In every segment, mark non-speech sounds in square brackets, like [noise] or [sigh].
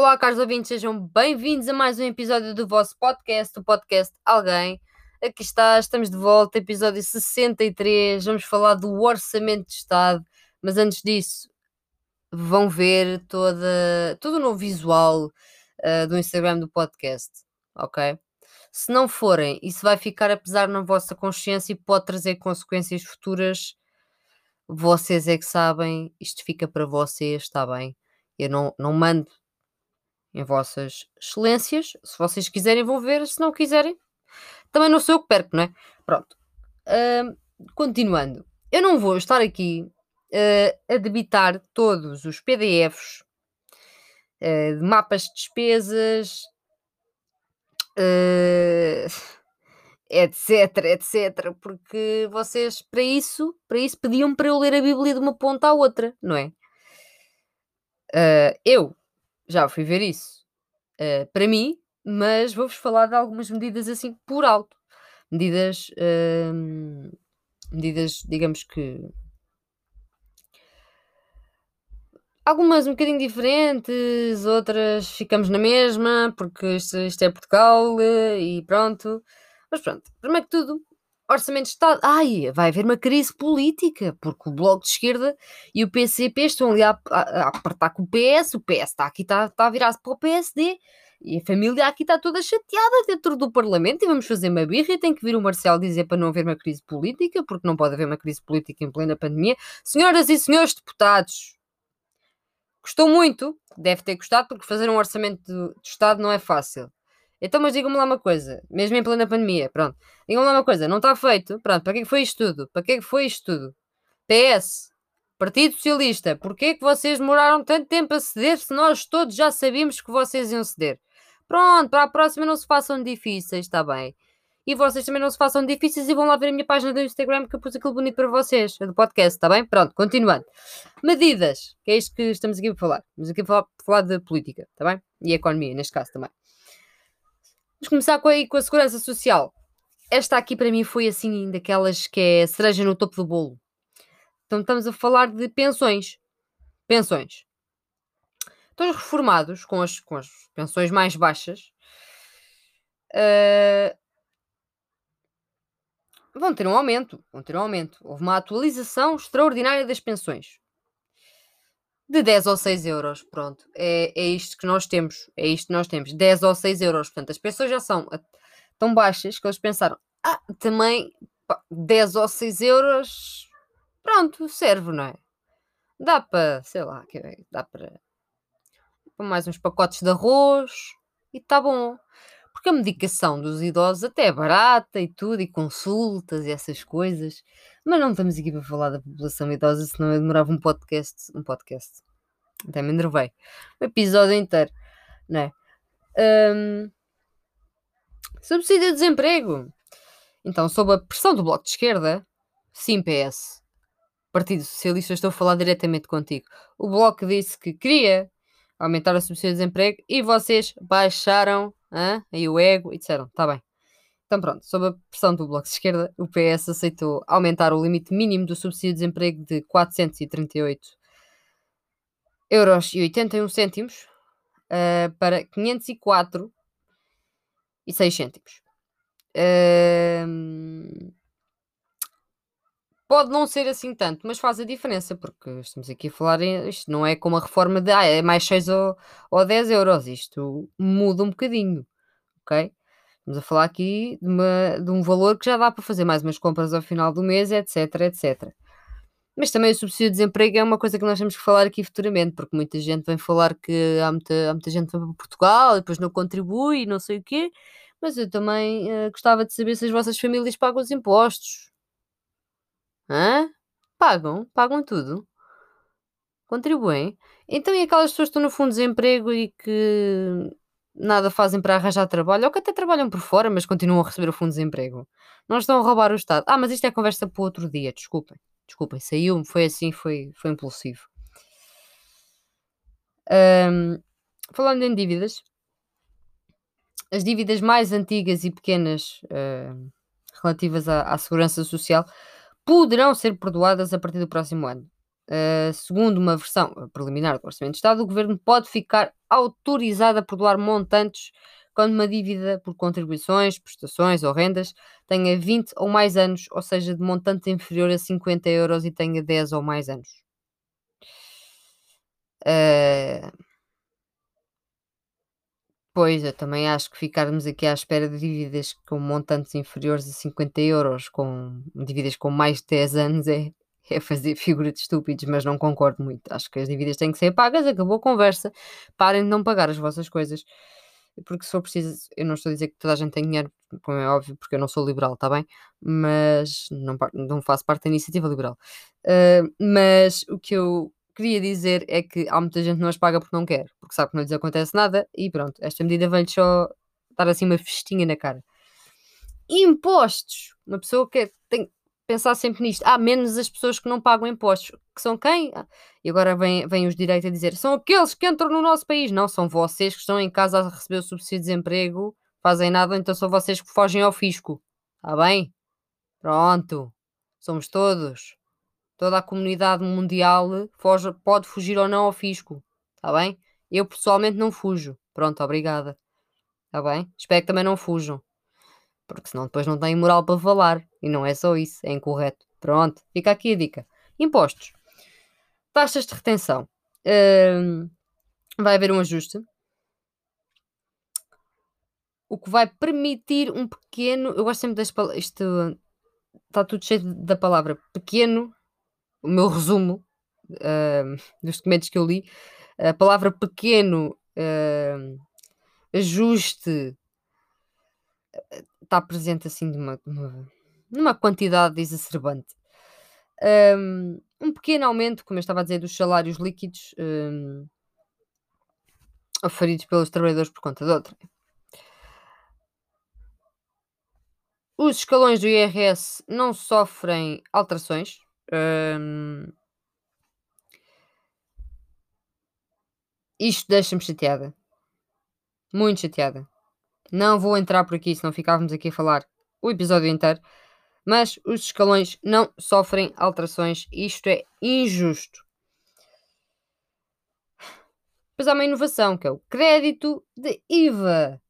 Olá, caros ouvintes, sejam bem-vindos a mais um episódio do vosso podcast, o podcast Alguém. Aqui está, estamos de volta, episódio 63. Vamos falar do Orçamento de Estado, mas antes disso, vão ver toda, todo o novo visual uh, do Instagram do podcast, ok? Se não forem, isso vai ficar a pesar na vossa consciência e pode trazer consequências futuras. Vocês é que sabem, isto fica para vocês, está bem? Eu não, não mando em vossas excelências. Se vocês quiserem, vão ver. Se não quiserem, também não sou eu que perco, não é? Pronto. Uh, continuando. Eu não vou estar aqui uh, a debitar todos os PDFs uh, de mapas de despesas, [laughs] etc, etc, porque vocês, para isso, para isso pediam para eu ler a Bíblia de uma ponta à outra, não é? eu já fui ver isso uh, para mim, mas vou-vos falar de algumas medidas assim por alto. Medidas, uh, medidas, digamos que. Algumas um bocadinho diferentes, outras ficamos na mesma, porque isto, isto é Portugal eh, e pronto. Mas pronto, primeiro que tudo, Orçamento de Estado. Ai, vai haver uma crise política, porque o Bloco de Esquerda e o PCP estão ali a, a, a apertar com o PS, o PS está aqui, está, está a virar-se para o PSD, e a família aqui está toda chateada dentro do Parlamento e vamos fazer uma birra e tem que vir o Marcelo dizer para não haver uma crise política, porque não pode haver uma crise política em plena pandemia. Senhoras e senhores deputados, custou muito, deve ter custado, porque fazer um orçamento de, de Estado não é fácil. Então, mas digam-me lá uma coisa, mesmo em plena pandemia, pronto. Digam-me lá uma coisa, não está feito, pronto, para que, é foi isto tudo? Para que, é foi isto tudo? PS, Partido Socialista, porquê é que vocês demoraram tanto tempo a ceder se nós todos já sabíamos que vocês iam ceder? Pronto, para a próxima não se façam difíceis, está bem. E vocês também não se façam difíceis e vão lá ver a minha página do Instagram que eu pus aquilo bonito para vocês, do podcast, está bem? Pronto, continuando. Medidas, que é isto que estamos aqui a falar. Estamos aqui a falar, falar de política, está bem? E economia, neste caso também. Vamos começar com a, com a segurança social. Esta aqui para mim foi assim daquelas que é cereja no topo do bolo. Então estamos a falar de pensões. Pensões. Então os reformados com as, com as pensões mais baixas uh, vão ter um aumento. Vão ter um aumento. Houve uma atualização extraordinária das pensões de 10 ou 6 euros. Pronto, é, é isto que nós temos. É isto que nós temos. 10 ou 6 euros. Portanto, as pessoas já são tão baixas que eles pensaram: ah, também pá, 10 ou 6 euros, pronto, serve, não é? Dá para, sei lá, dá para mais uns pacotes de arroz e está bom. Porque a medicação dos idosos até é barata e tudo, e consultas e essas coisas. Mas não estamos aqui para falar da população idosa, senão eu demorava um podcast. Um podcast. Até me enervei. Um episódio inteiro, não é? Um, subsídio de desemprego. Então, sob a pressão do Bloco de Esquerda, sim, PS. Partido Socialista, estou a falar diretamente contigo. O Bloco disse que queria aumentar o subsídio de desemprego e vocês baixaram hein, aí o ego e disseram: está bem. Então, pronto, sob a pressão do Bloco de Esquerda, o PS aceitou aumentar o limite mínimo do subsídio de desemprego de 438 euros e 81 cêntimos uh, para 504 e 6 cêntimos. Uh, Pode não ser assim tanto, mas faz a diferença, porque estamos aqui a falar, em, isto não é como a reforma de ah, é mais 6 ou, ou 10 euros, isto muda um bocadinho, ok? Estamos a falar aqui de, uma, de um valor que já dá para fazer mais umas compras ao final do mês, etc, etc. Mas também o subsídio de desemprego é uma coisa que nós temos que falar aqui futuramente, porque muita gente vem falar que há muita, há muita gente que para Portugal e depois não contribui e não sei o quê, mas eu também uh, gostava de saber se as vossas famílias pagam os impostos Hã? Pagam, pagam tudo. Contribuem. Então, e aquelas pessoas que estão no fundo de desemprego e que nada fazem para arranjar trabalho, ou que até trabalham por fora, mas continuam a receber o fundo de desemprego. Não estão a roubar o Estado. Ah, mas isto é conversa para outro dia, desculpem. Desculpem, saiu-me, foi assim, foi, foi impulsivo. falando em dívidas, as dívidas mais antigas e pequenas uh, relativas à, à segurança social poderão ser perdoadas a partir do próximo ano. Uh, segundo uma versão preliminar do Orçamento de Estado, o Governo pode ficar autorizado a perdoar montantes quando uma dívida por contribuições, prestações ou rendas tenha 20 ou mais anos, ou seja, de montante inferior a 50 euros e tenha 10 ou mais anos. Uh, Pois, eu também acho que ficarmos aqui à espera de dívidas com montantes inferiores a 50 euros, com dívidas com mais de 10 anos, é, é fazer figura de estúpidos, mas não concordo muito. Acho que as dívidas têm que ser pagas, acabou a conversa. Parem de não pagar as vossas coisas. Porque se for preciso, eu não estou a dizer que toda a gente tem dinheiro, como é óbvio, porque eu não sou liberal, está bem? Mas não, não faço parte da iniciativa liberal. Uh, mas o que eu queria dizer é que há muita gente que não as paga porque não quer, porque sabe que não lhes acontece nada e pronto, esta medida vem-lhe só dar assim uma festinha na cara. Impostos! Uma pessoa que tem que pensar sempre nisto. Há menos as pessoas que não pagam impostos. Que são quem? Ah, e agora vêm vem os direitos a dizer: são aqueles que entram no nosso país. Não, são vocês que estão em casa a receber o subsídio de desemprego, fazem nada, então são vocês que fogem ao fisco. Está bem? Pronto. Somos todos toda a comunidade mundial foge, pode fugir ou não ao fisco. Está bem? Eu pessoalmente não fujo. Pronto, obrigada. Está bem? Espero que também não fujam. Porque senão depois não têm moral para falar. E não é só isso, é incorreto. Pronto, fica aqui a dica. Impostos. Taxas de retenção. Hum, vai haver um ajuste. O que vai permitir um pequeno. Eu gosto sempre das palavras. Isto está tudo cheio da palavra pequeno o meu resumo uh, dos documentos que eu li, a palavra pequeno, uh, ajuste, está presente assim de uma, numa quantidade exacerbante. Um, um, pequeno aumento, como eu estava a dizer, dos salários líquidos um, oferidos pelos trabalhadores por conta de outra. Os escalões do IRS não sofrem alterações, isto deixa-me chateada. Muito chateada. Não vou entrar por aqui, senão ficávamos aqui a falar o episódio inteiro. Mas os escalões não sofrem alterações. Isto é injusto. Depois há uma inovação que é o crédito de IVA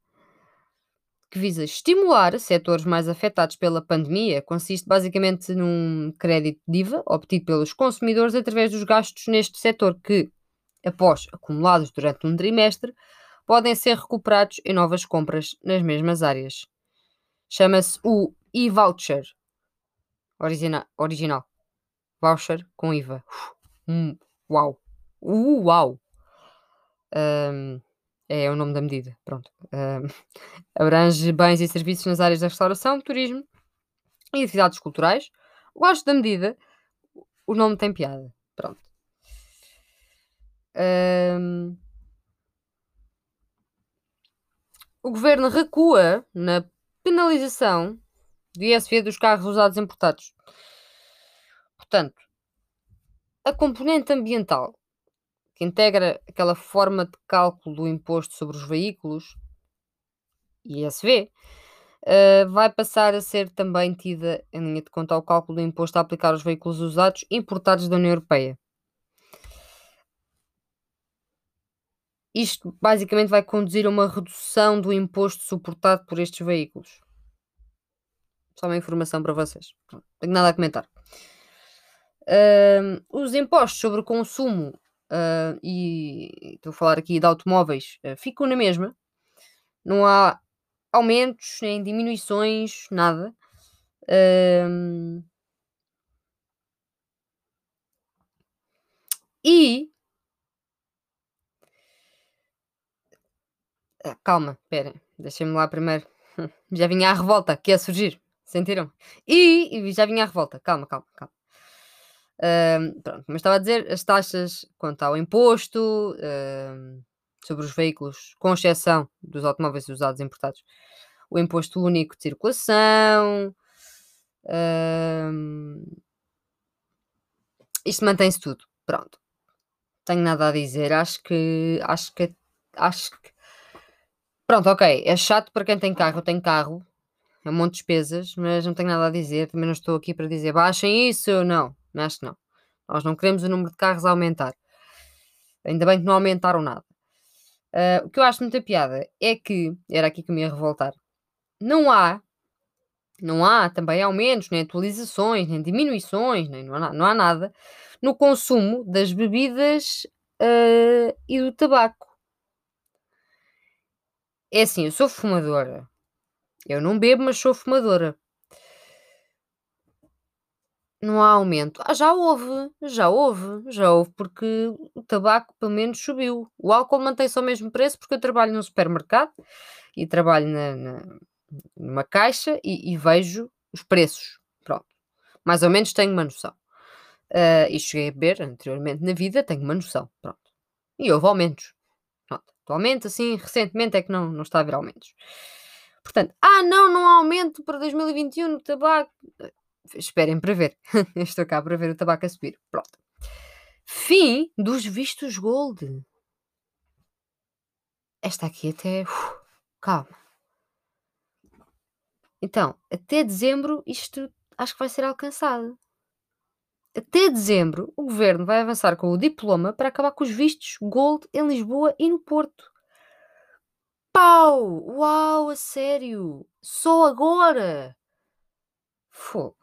que visa estimular setores mais afetados pela pandemia, consiste basicamente num crédito de IVA obtido pelos consumidores através dos gastos neste setor que, após acumulados durante um trimestre, podem ser recuperados em novas compras nas mesmas áreas. Chama-se o e-voucher original, original. Voucher com IVA. Uau! Uh, uau! Um, é o nome da medida, pronto. Uh, [laughs] abrange bens e serviços nas áreas da restauração, turismo e atividades culturais. Gosto da medida, o nome tem piada, pronto. Uh, o governo recua na penalização do ISV dos carros usados importados. Portanto, a componente ambiental que integra aquela forma de cálculo do imposto sobre os veículos, ISV, uh, eh, vai passar a ser também tida em linha de conta ao cálculo do imposto a aplicar aos veículos usados importados da União Europeia. Isto basicamente vai conduzir a uma redução do imposto suportado por estes veículos. Só uma informação para vocês. Não tenho nada a comentar. Uh, os impostos sobre o consumo uh, e estou a falar aqui de automóveis, uh, ficam na mesma. Não há aumentos nem diminuições, nada. E ah, calma, esperem, deixem-me lá primeiro. [laughs] Já vinha a revolta que ia surgir, sentiram? E, e já vinha a revolta, calma, calma, calma pronto, mas estava a dizer, as taxas quanto ao imposto sobre os veículos, com exceção dos automóveis usados importados, o imposto único de circulação, isto mantém-se tudo. Pronto. Tenho nada a dizer. Acho que. Acho que. Acho que. Pronto, ok. É chato para quem tem carro. Eu tenho carro. É um monte de despesas, mas não tenho nada a dizer. Também não estou aqui para dizer baixem isso. Não. Acho que não. Nós não queremos o número de carros aumentar. Ainda bem que não aumentaram nada. Uh, o que eu acho muita piada é que, era aqui que me ia revoltar, não há, não há também aumentos, nem atualizações, nem diminuições, nem, não, há, não há nada no consumo das bebidas uh, e do tabaco. É assim, eu sou fumadora. Eu não bebo, mas sou fumadora. Não há aumento. Ah, já houve, já houve, já houve, porque o tabaco pelo menos subiu. O álcool mantém-se ao mesmo preço porque eu trabalho num supermercado e trabalho na, na, numa caixa e, e, vejo os preços. Pronto. Mais ou menos tenho uma noção. Uh, e cheguei a beber anteriormente na vida, tenho uma noção. Pronto. E houve aumentos. Atualmente, assim, recentemente é que não, não está a haver aumentos. Portanto, ah, não, não há aumento para 2021 no tabaco esperem para ver. [laughs] Estou cá para ver o tabaco a subir. Pronto. Fim dos vistos gold. Esta aqui até. Uf, calma. Então, até dezembro isto acho que vai ser alcançado. Até dezembro, o governo vai avançar com o diploma para acabar com os vistos gold em Lisboa e no Porto. Pau! Uau, a sério! Só agora! Fogo.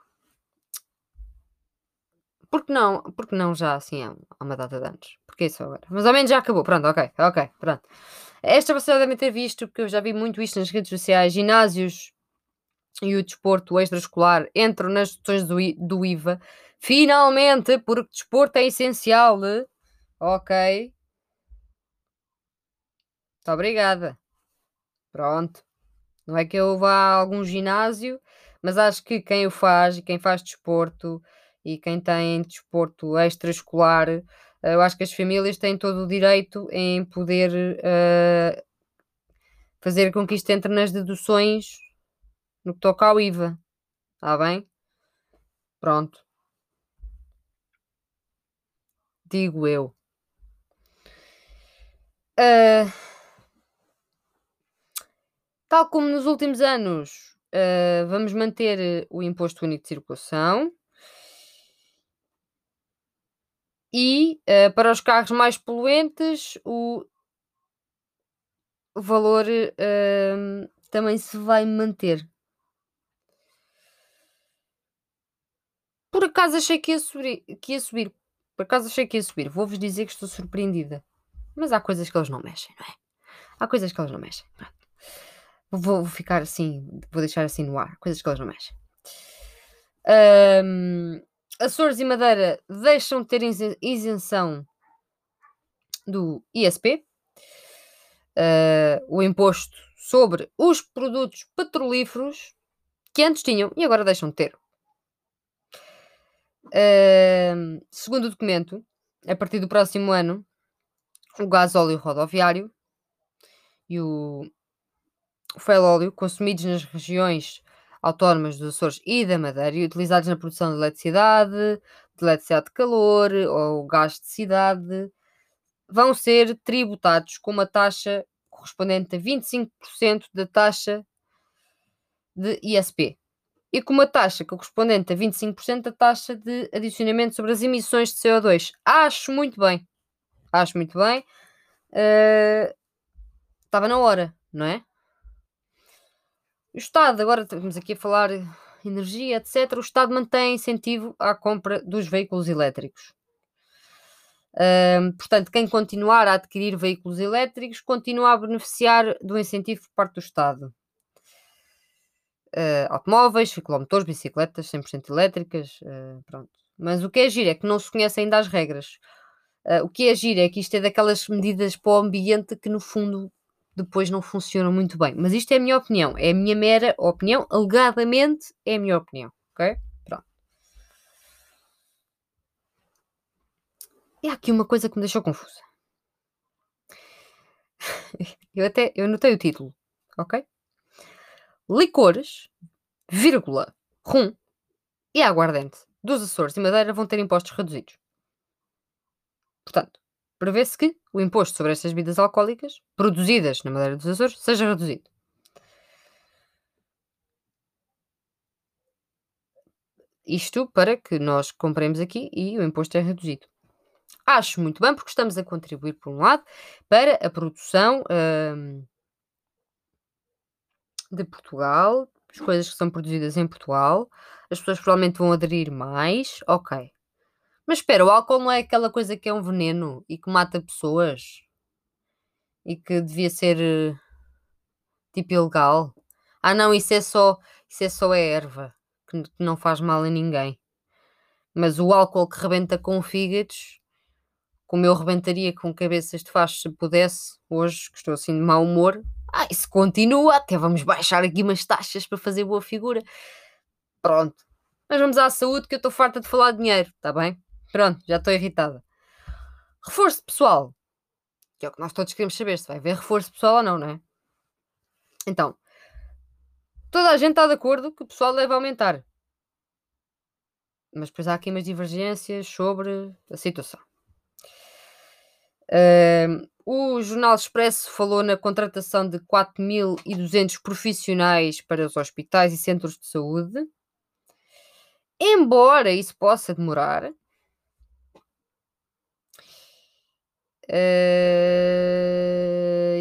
Porque não? Porque não já assim há uma data de anos? Porque isso agora? Mas ao menos já acabou. Pronto, ok, ok, pronto. Esta vocês devem ter visto, porque eu já vi muito isto nas redes sociais. Ginásios e o desporto extraescolar entram nas deduções do, do IVA. Finalmente, porque desporto é essencial. Ok. Muito obrigada. Pronto. Não é que eu vá a algum ginásio, mas acho que quem o faz e quem faz desporto e quem tem desporto extraescolar, eh, eu acho que as famílias têm todo o direito em poder uh, fazer com que isto entre nas deduções no que toca ao IVA. Está bem? Pronto. Digo eu. Uh, tal como nos últimos anos, uh, vamos manter o imposto único de circulação. E, uh, para os carros mais poluentes, o valor, também se vai manter. Por acaso achei que ia subir que ia subir. Por acaso achei que ia subir. Vou-vos dizer que estou surpreendida. Mas há coisas que eles não mexem, não é? Há coisas que eles não mexem. Vou, vou ficar assim, vou deixar assim no ar. Coisas que eles não mexem. Um, Açores e Madeira deixam de ter isenção do ISP, uh, eh, o imposto sobre os produtos petrolíferos que antes tinham e agora deixam de ter. Segundo o documento, a partir do próximo ano, o gás óleo rodoviário e o, fuel óleo consumidos nas regiões autónomas dos Açores e da Madeira e utilizados na produção de eletricidade, de eletricidade de calor ou gás de cidade, vão ser tributados com uma taxa correspondente a 25% da taxa de ISP e com uma taxa correspondente a 25% da taxa de adicionamento sobre as emissões de CO2. Acho muito bem. Acho muito bem. Uh, estava na hora, não é? O Estado, agora estamos aqui a falar energia, etc. O Estado mantém incentivo à compra dos veículos elétricos. portanto, quem continuar a adquirir veículos elétricos continua a beneficiar do incentivo por parte do Estado. Uh, automóveis, ciclomotores, bicicletas 100% elétricas, uh, pronto. Mas o que é giro é que não se conhecem ainda as regras. Uh, o que é giro é que isto é daquelas medidas para o ambiente que, no fundo, depois não funcionam muito bem. Mas isto é a minha opinião, é a minha mera opinião, alegadamente é a minha opinião, ok? Pronto. E há aqui uma coisa que me deixou confusa. [laughs] eu até eu notei o título, ok? Licores, vírgula, rum e aguardente dos Açores e Madeira vão ter impostos reduzidos. Portanto, prevê-se que o imposto sobre estas bebidas alcoólicas produzidas na Madeira dos Açores seja reduzido. isto para que nós compremos aqui e o imposto é reduzido. Acho muito bem, porque estamos a contribuir, por um lado, para a produção hum, de Portugal, as coisas que são produzidas em Portugal, as pessoas provavelmente vão aderir mais, ok. Mas espera, o álcool não é aquela coisa que é um veneno e que mata pessoas? E que devia ser eh, tipo ilegal? Ah não, isso é só, isso é só a erva, que, que não faz mal a ninguém. Mas o álcool que rebenta com fígados, como eu rebentaria com cabeças de faz se pudesse, hoje, que estou assim de mau humor, ah, isso continua, até vamos baixar aqui umas taxas para fazer boa figura. Pronto. Mas vamos à saúde, que eu estou farta de falar de dinheiro, está bem? Pronto, já estou irritada. Reforço pessoal, que é o que nós todos queremos saber, se vai haver reforço pessoal ou não, não é? Então, toda a gente está de acordo que o pessoal deve aumentar. Mas depois há aqui umas divergências sobre a situação. Uh, o Jornal Expresso falou na contratação de 4.200 profissionais para os hospitais e centros de saúde. Embora isso possa demorar, uh,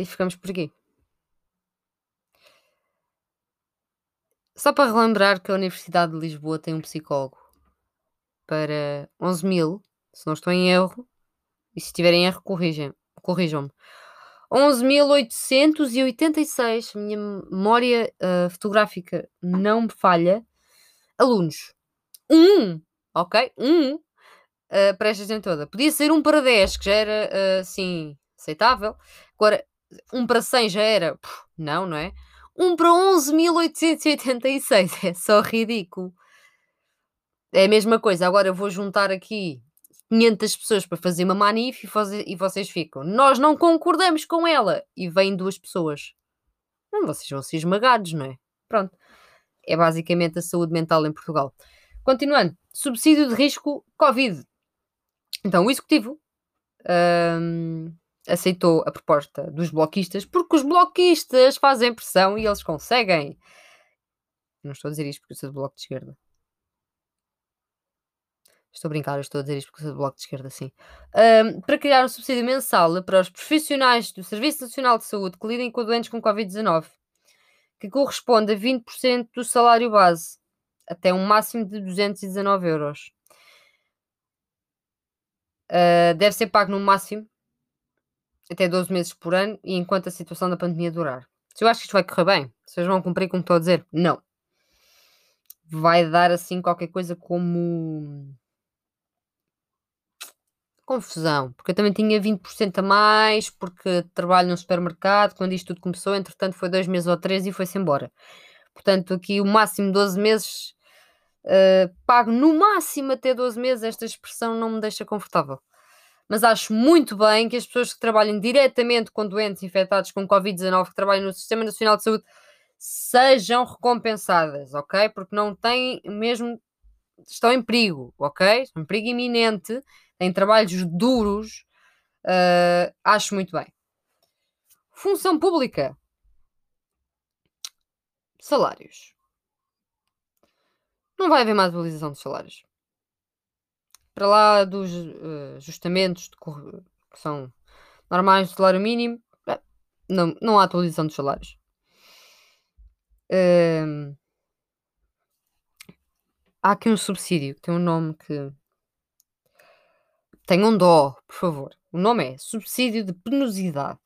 e ficamos por aqui. Só para relembrar que a Universidade de Lisboa tem um psicólogo para 11 mil, se não estou em erro, e se estiver em erro, corrijam-me. Corrijam 11.886, minha memória uh, fotográfica não me falha. Alunos. Um, ok? Um uh, para esta gente toda. Podia ser um para 10, que já era uh, assim aceitável. Agora, um para 100 já era. Puf, não, não é? Um para 11.886 [laughs] é só ridículo. É a mesma coisa. Agora eu vou juntar aqui 500 pessoas para fazer uma manif e, e vocês ficam. Nós não concordamos com ela. E vêm duas pessoas. Não, vocês vão ser esmagados, não é? Pronto. É basicamente a saúde mental em Portugal. Continuando. Subsídio de risco Covid. Então, o Executivo hum, aceitou a proposta dos bloquistas porque os bloquistas fazem pressão e eles conseguem. Não estou a dizer isto porque eu sou do Bloco de Esquerda. Estou a brincar, estou a dizer isto porque sou do Bloco de Esquerda, sim. Um, para criar um subsídio mensal para os profissionais do Serviço Nacional de Saúde que lidem com doentes com Covid-19, que corresponde a 20% do salário base, até um máximo de 219 euros. Uh, deve ser pago no máximo até 12 meses por ano e enquanto a situação da pandemia durar. Se eu acho que isto vai correr bem, vocês vão cumprir como estou a dizer? Não. Vai dar assim qualquer coisa como confusão, porque eu também tinha 20% a mais, porque trabalho num supermercado, quando isto tudo começou, entretanto foi dois meses ou três e foi-se embora. Portanto, aqui o máximo 12 meses, uh, pago no máximo até 12 meses, esta expressão não me deixa confortável. Mas acho muito bem que as pessoas que trabalhem diretamente com doentes infectados com Covid-19, que trabalham no Sistema Nacional de Saúde, sejam recompensadas, ok? Porque não têm mesmo. Estão em perigo, ok? Estão em perigo iminente em trabalhos duros, uh, acho muito bem. Função pública. Salários. Não vai haver mais atualização de salários. Para lá dos uh, ajustamentos que são normais do salário mínimo, não, não há atualização dos salários. Uh, há aqui um subsídio que tem um nome que Tenham dó, por favor. O nome é Subsídio de Penosidade.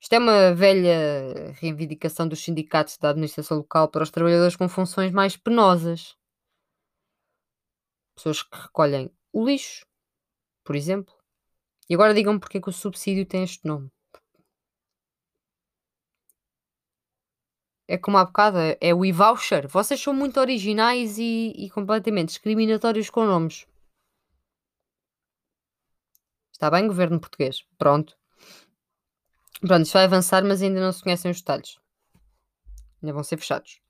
Isto é uma velha reivindicação dos sindicatos da administração local para os trabalhadores com funções mais penosas. Pessoas que recolhem o lixo, por exemplo. E agora digam-me porque é que o subsídio tem este nome. É como há bocado, é o e-voucher. Vocês são muito originais e, e completamente discriminatórios com nomes. Está bem, governo português? Pronto. Pronto, isto vai avançar, mas ainda não se conhecem os detalhes. Ainda vão ser fechados.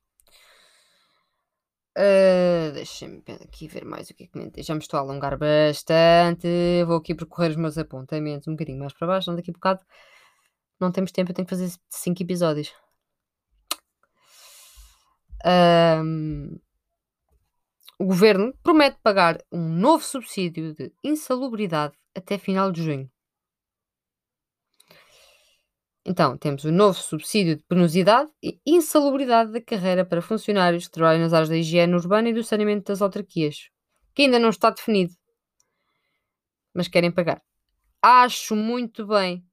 Uh, Deixem-me aqui ver mais o que é que comentei. Já me estou a alongar bastante. Vou aqui percorrer os meus apontamentos um bocadinho mais para baixo. Não daqui a bocado não temos tempo. Eu tenho que fazer 5 episódios. Um, o governo promete pagar um novo subsídio de insalubridade até final de junho. Então, temos o novo subsídio de penosidade e insalubridade da carreira para funcionários que trabalham nas áreas da higiene urbana e do saneamento das autarquias, que ainda não está definido, mas querem pagar. Acho muito bem,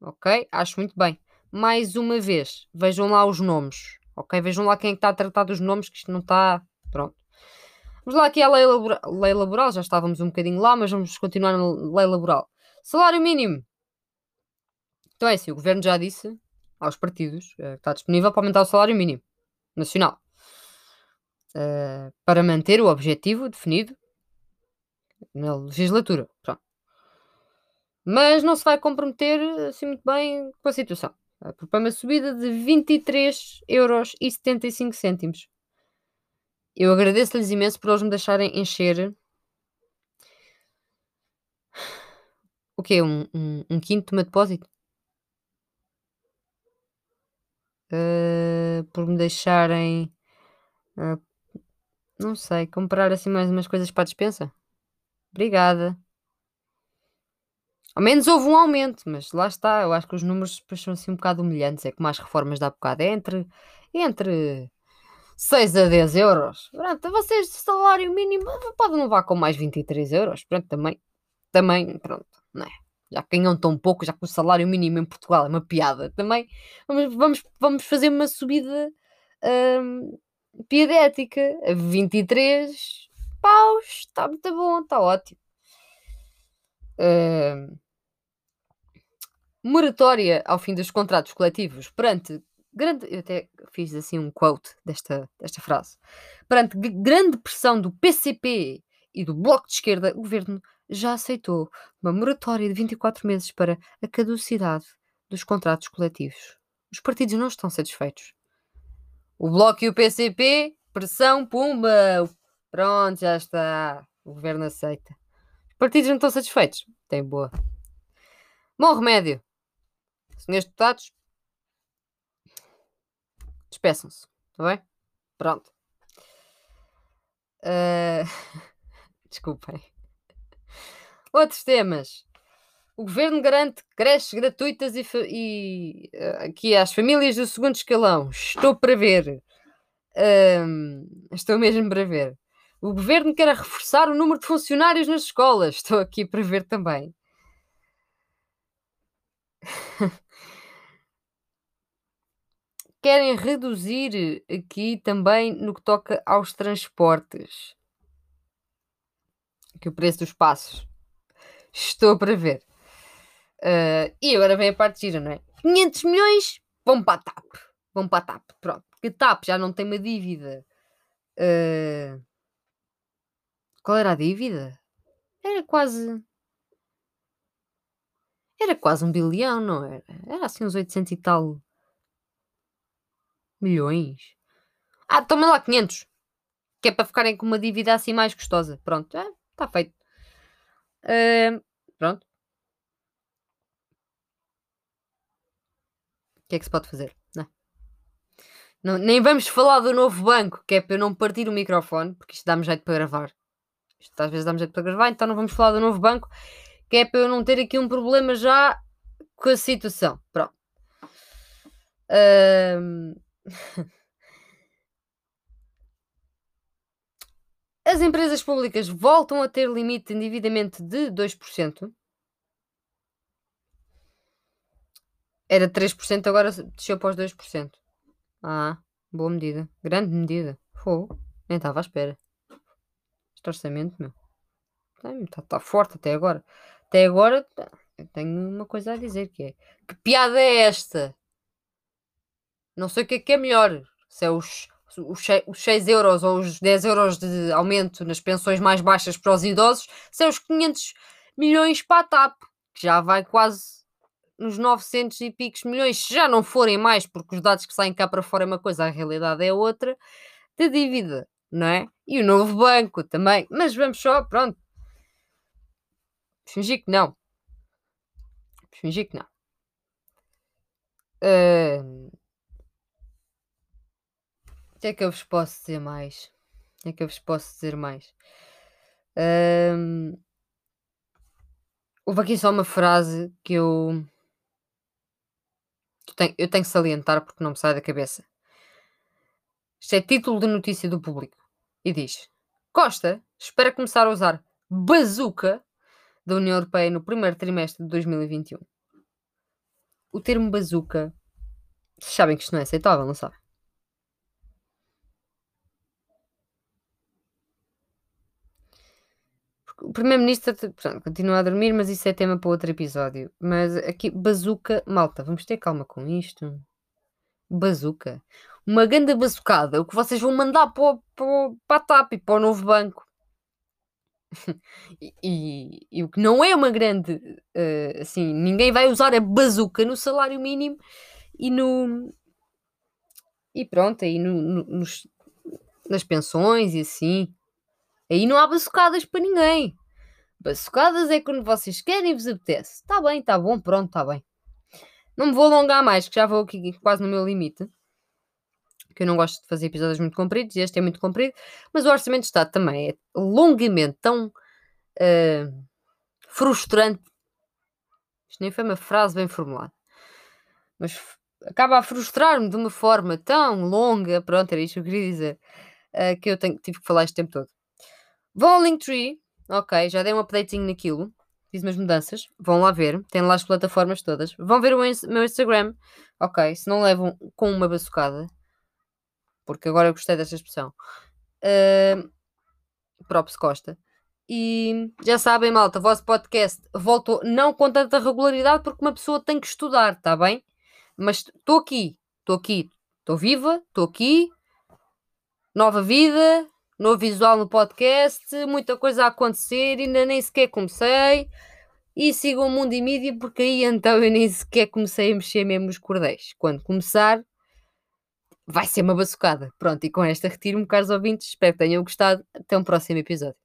ok? Acho muito bem. Mais uma vez, vejam lá os nomes, ok? Vejam lá quem é está a tratar dos nomes, que isto não está. Pronto. Vamos lá aqui à lei laboral, lei laboral, já estávamos um bocadinho lá, mas vamos continuar na lei laboral. Salário mínimo. Então é assim, o governo já disse aos partidos uh, que está disponível para aumentar o salário mínimo nacional. Uh, para manter o objetivo definido na legislatura. Pronto. Mas não se vai comprometer assim muito bem com a situação. Propõe uma subida de 23 euros 75 cêntimos. Eu agradeço-lhes imenso por eles me deixarem encher o quê? Um, um, um quinto de meu depósito? Uh, por me deixarem, uh, não sei, comprar assim mais umas coisas para a despensa. Obrigada. Ao menos houve um aumento, mas lá está. Eu acho que os números são assim um bocado humilhantes. É como as reformas da bocado. É entre, entre 6 a 10 euros. Pronto, vocês de salário mínimo podem levar com mais 23 euros. Pronto, também, também, pronto, não é? Já ganham tão pouco, já que o salário mínimo em Portugal é uma piada. Também vamos, vamos, vamos fazer uma subida hum, piedética a 23 paus. Está muito bom, está ótimo. Hum, moratória ao fim dos contratos coletivos perante grande, eu até fiz assim um quote desta, desta frase. Perante grande pressão do PCP e do Bloco de Esquerda, o governo já aceitou uma moratória de 24 meses para a caducidade dos contratos coletivos. Os partidos não estão satisfeitos. O Bloco e o PCP, pressão, pumba! Pronto, já está. O governo aceita. Os partidos não estão satisfeitos. Tem boa. Bom remédio. Senhores deputados, Despeçam-se, está bem? Pronto. Uh... [laughs] Desculpem. Outros temas. O governo garante creches gratuitas e, e uh, aqui às famílias do segundo escalão. Estou para ver. Uh, estou mesmo para ver. O governo quer reforçar o número de funcionários nas escolas. Estou aqui para ver também. querem reduzir aqui também no que toca aos transportes. Que o preço dos passos. Estou para ver. Uh, e agora vem a parte gira, não é? 500 milhões vão para a TAP. Vão para a TAP. Pronto. Porque a TAP já não tem uma dívida. Uh, qual era a dívida? Era quase. Era quase um bilhão, não era? Era assim uns 800 e tal Milhões? Ah, toma lá 500. Que é para ficarem com uma dívida assim mais gostosa. Pronto, está é, feito. Uh, pronto. O que é que se pode fazer? Não. não. nem vamos falar do novo banco, que é para eu não partir o microfone, porque isto dá-me jeito para gravar. Isto às vezes dá-me jeito para gravar, então não vamos falar do novo banco, que é para eu não ter aqui um problema já com a situação. Pronto. Uh, [laughs] As empresas públicas voltam a ter limite de endividamento de 2%. Era 3%, agora desceu para os 2%. Ah, boa medida. Grande medida. Fogo. Nem estava à espera. Este orçamento, meu. Está tá forte até agora. Até agora, eu tenho uma coisa a dizer que é... Que piada é esta? Não sei o que é que é melhor. Se é os, os, os 6 euros ou os 10 euros de aumento nas pensões mais baixas para os idosos, se é os 500 milhões para a TAP, que já vai quase nos 900 e picos milhões, se já não forem mais, porque os dados que saem cá para fora é uma coisa, a realidade é outra, de dívida, não é? E o novo banco também. Mas vamos só, pronto. Fingir que não. Fingir que não. Uh, que é que eu vos posso dizer mais? é que eu vos posso dizer mais? Um, houve aqui só uma frase que eu, eu tenho, eu tenho que salientar porque não me sai da cabeça. Isto é título de notícia do público. E diz: Costa espera começar a usar bazuca da União Europeia no primeiro trimestre de 2021. O termo bazuca, sabem que isto não é aceitável, não sabem? o primeiro-ministro continua a dormir, mas isso é tema para outro episódio. Mas aqui, bazuca, malta, vamos ter calma com isto. Bazuca. Uma grande bazucada, o que vocês vão mandar para, para, para a TAP e para o novo banco. [laughs] e, e, e, o que não é uma grande, uh, assim, ninguém vai usar a bazuca no salário mínimo e no. E pronto, aí no, no, nos, nas pensões e assim. Aí não há bazucadas para ninguém. Bazucadas é quando vocês querem e vos apetece. Está bem, está bom, pronto, está bem. Não me vou alongar mais, que já vou aqui quase no meu limite. Que eu não gosto de fazer episódios muito compridos e este é muito comprido. Mas o Orçamento de Estado também é longamente tão uh, frustrante. Isto nem foi uma frase bem formulada. Mas acaba a frustrar-me de uma forma tão longa. Pronto, era isto que eu queria dizer. Uh, que eu tenho, tive que falar este tempo todo. Vão ao Linktree, ok, já dei um updating naquilo, fiz umas mudanças, vão lá ver, tem lá as plataformas todas. Vão ver o meu Instagram, ok, se não levam com uma baçocada, porque agora eu gostei desta expressão, uh, props Costa. E já sabem, malta, o vosso podcast voltou não com tanta regularidade porque uma pessoa tem que estudar, está bem? Mas estou aqui, estou aqui, estou viva, estou aqui, nova vida, novo visual no podcast, muita coisa a acontecer, ainda nem sequer comecei. E sigam o Mundo e Mídia, porque aí então eu nem sequer comecei a mexer mesmo os cordéis. Quando começar, vai ser uma baçocada. Pronto, e com esta retiro-me, caros ouvintes. Espero que tenham gostado. Até um próximo episódio.